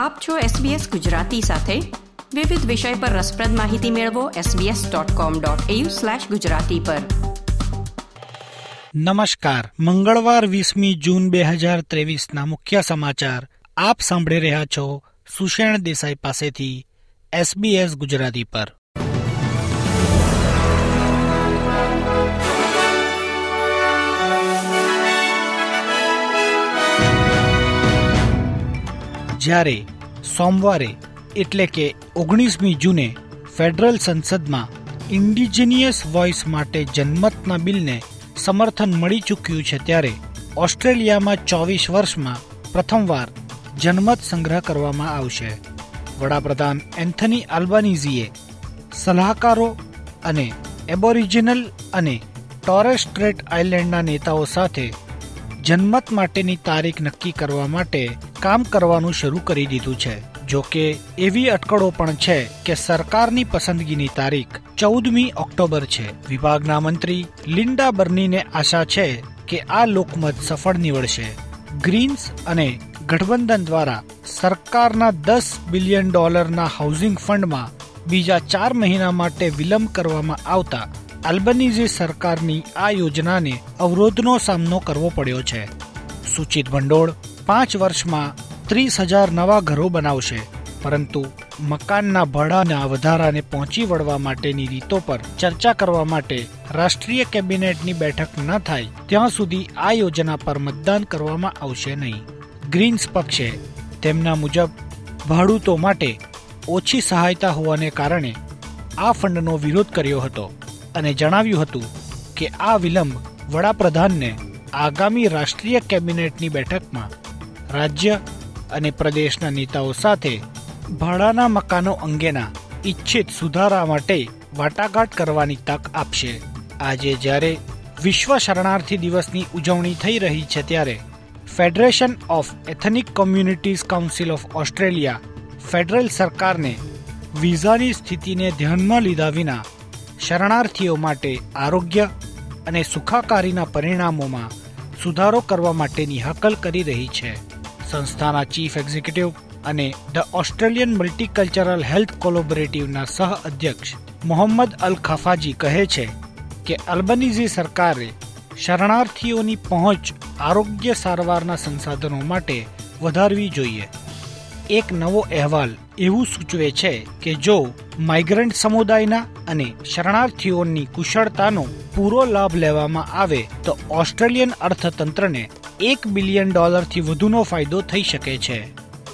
આપ છો SBS ગુજરાતી સાથે. વિવિધ વિષય પર રસપ્રદ માહિતી મેળવો sbs.com.au/gujarati પર. નમસ્કાર. મંગળવાર વીસમી જૂન બે હજાર ત્રેવીસના મુખ્ય સમાચાર આપ સાંભળી રહ્યા છો સુષેણ દેસાઈ પાસેથી SBS ગુજરાતી પર. જ્યારે સોમવારે, એટલે કે ઓગણીસમી જૂને, ફેડરલ સંસદમાં ઇન્ડિજિનિયસ વોઇસ માટે જન્મતના બિલને સમર્થન મળી ચૂક્યું છે ત્યારે ઓસ્ટ્રેલિયામાં ચોવીસ વર્ષમાં પ્રથમવાર જનમત સંગ્રહ કરવામાં આવશે. વડાપ્રધાન એન્થની આલ્બાનીઝીએ સલાહકારો અને એબોરિજિનલ અને ટોરેસ્ટ્રેટ આઇલેન્ડના નેતાઓ સાથે જનમત માટેની તારીખ નક્કી કરવા માટે કામ કરવાનું શરૂ કરી દીધું છે. જો કે એવી અટકળો પણ છે કે સરકારની પસંદગીની તારીખ ચૌદમી ઓક્ટોબર છે. વિભાગના મંત્રી લિન્ડા બર્નીને આશા છે કે આ લોકમત સફળ નીવડશે. ગ્રીન્સ અને ગઠબંધન દ્વારા સરકારના દસ બિલિયન ડોલરના હાઉસિંગ ફંડમાં બીજા ચાર મહિના માટે વિલંબ કરવામાં આવતા આલ્બનીઝી સરકારની આ યોજનાને અવરોધનો સામનો કરવો પડ્યો છે. સૂચિત ભંડોળ પાંચ વર્ષમાં ત્રીસ હજાર નવા ઘરો બનાવશે, પરંતુ મકાનના ભાડાના વધારાને પહોંચી વળવા માટેની રીતો પર ચર્ચા કરવા માટે રાષ્ટ્રીય કેબિનેટની બેઠક ન થાય, ત્યાં સુધી આ યોજના પર મતદાન કરવામાં આવશે નહીં. ગ્રીન્સ પક્ષે તેમના મુજબ ભાડૂતો માટે ઓછી સહાયતા હોવાને કારણે આ ફંડનો વિરોધ કર્યો હતો. અને જણાવ્યું હતું કે આ વિલંબ વડાપ્રધાનને આગામી રાષ્ટ્રીય કેબિનેટની બેઠકમાં રાજ્ય અને પ્રદેશના નેતાઓ સાથે ભાડાના મકાનો અંગેના ઇચ્છિત સુધારા માટે વાટાઘાટ કરવાની તક આપશે. આજે જ્યારે વિશ્વ શરણાર્થી દિવસની ઉજવણી થઈ રહી છે ત્યારે federation of ethnic communities council of Australia federal સરકારને વિઝાની સ્થિતિને ધ્યાનમાં લીધા વિના શરણાર્થીઓ માટે આરોગ્ય અને સુખાકારીના પરિણામોમાં સુધારો કરવા માટેની હકલ કરી રહી છે. સંસ્થાના ચીફ એક્ઝિક્યુટિવ અને ધ ઓસ્ટ્રેલિયન મલ્ટીકલ્ચરલ હેલ્થ કોલોબરેટિવના સહ અધ્યક્ષ મોહમ્મદ અલ ખફાજી કહે છે કે અલ્બનીઝી સરકારે શરણાર્થીઓની પહોંચ આરોગ્ય સારવારના સંસાધનો માટે વધારવી જોઈએ. એક નવો અહેવાલ એવું સૂચવે છે કે જો માઇગ્રન્ટ સમુદાયના અને શરણાર્થીઓની કુશળતાનો પૂરો લાભ લેવામાં આવે તો ઓસ્ટ્રેલિયન અર્થતંત્રને એક બિલિયન ડોલરથી વધુનો ફાયદો થઈ શકે છે.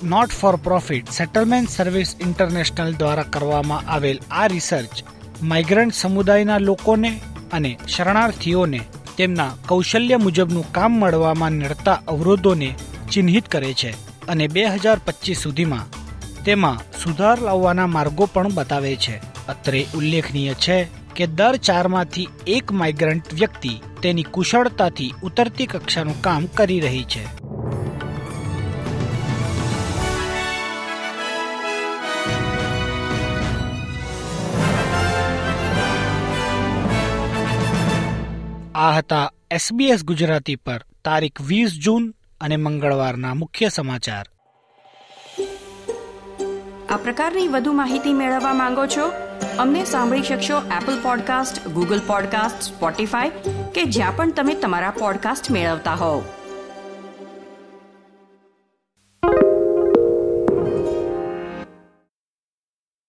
Not for profit settlement service international દ્વારા કરવામાં આવેલ આ રિસર્ચ માઇગ્રન્ટ સમુદાયના લોકોને અને શરણાર્થીઓને તેમના કૌશલ્ય મુજબનું કામ મળવામાં નડતા અવરોધોને ચિહ્નિત કરે છે. અને બે હજાર પચીસ સુધીમાં તેમાં સુધાર લાવવાના માર્ગો પણ બતાવે છે. અત્રે ઉલ્લેખનીય છે કે દર ચારમાંથી એક માઇગ્રન્ટ વ્યક્તિ તેની કુશળતાથી ઉતરતી કક્ષાનું કામ કરી રહી છે. આ હતા એસબીએસ ગુજરાતી પર તારીખ વીસ જૂન અને મંગળવારના મુખ્ય સમાચાર. આ પ્રકારની વધુ માહિતી મેળવવા માંગો છો? અમને સાંભળી શકશો Apple podcast Google podcast Spotify કે જ્યાં પણ તમે તમારા પોડકાસ્ટ મેળવતા હોવ.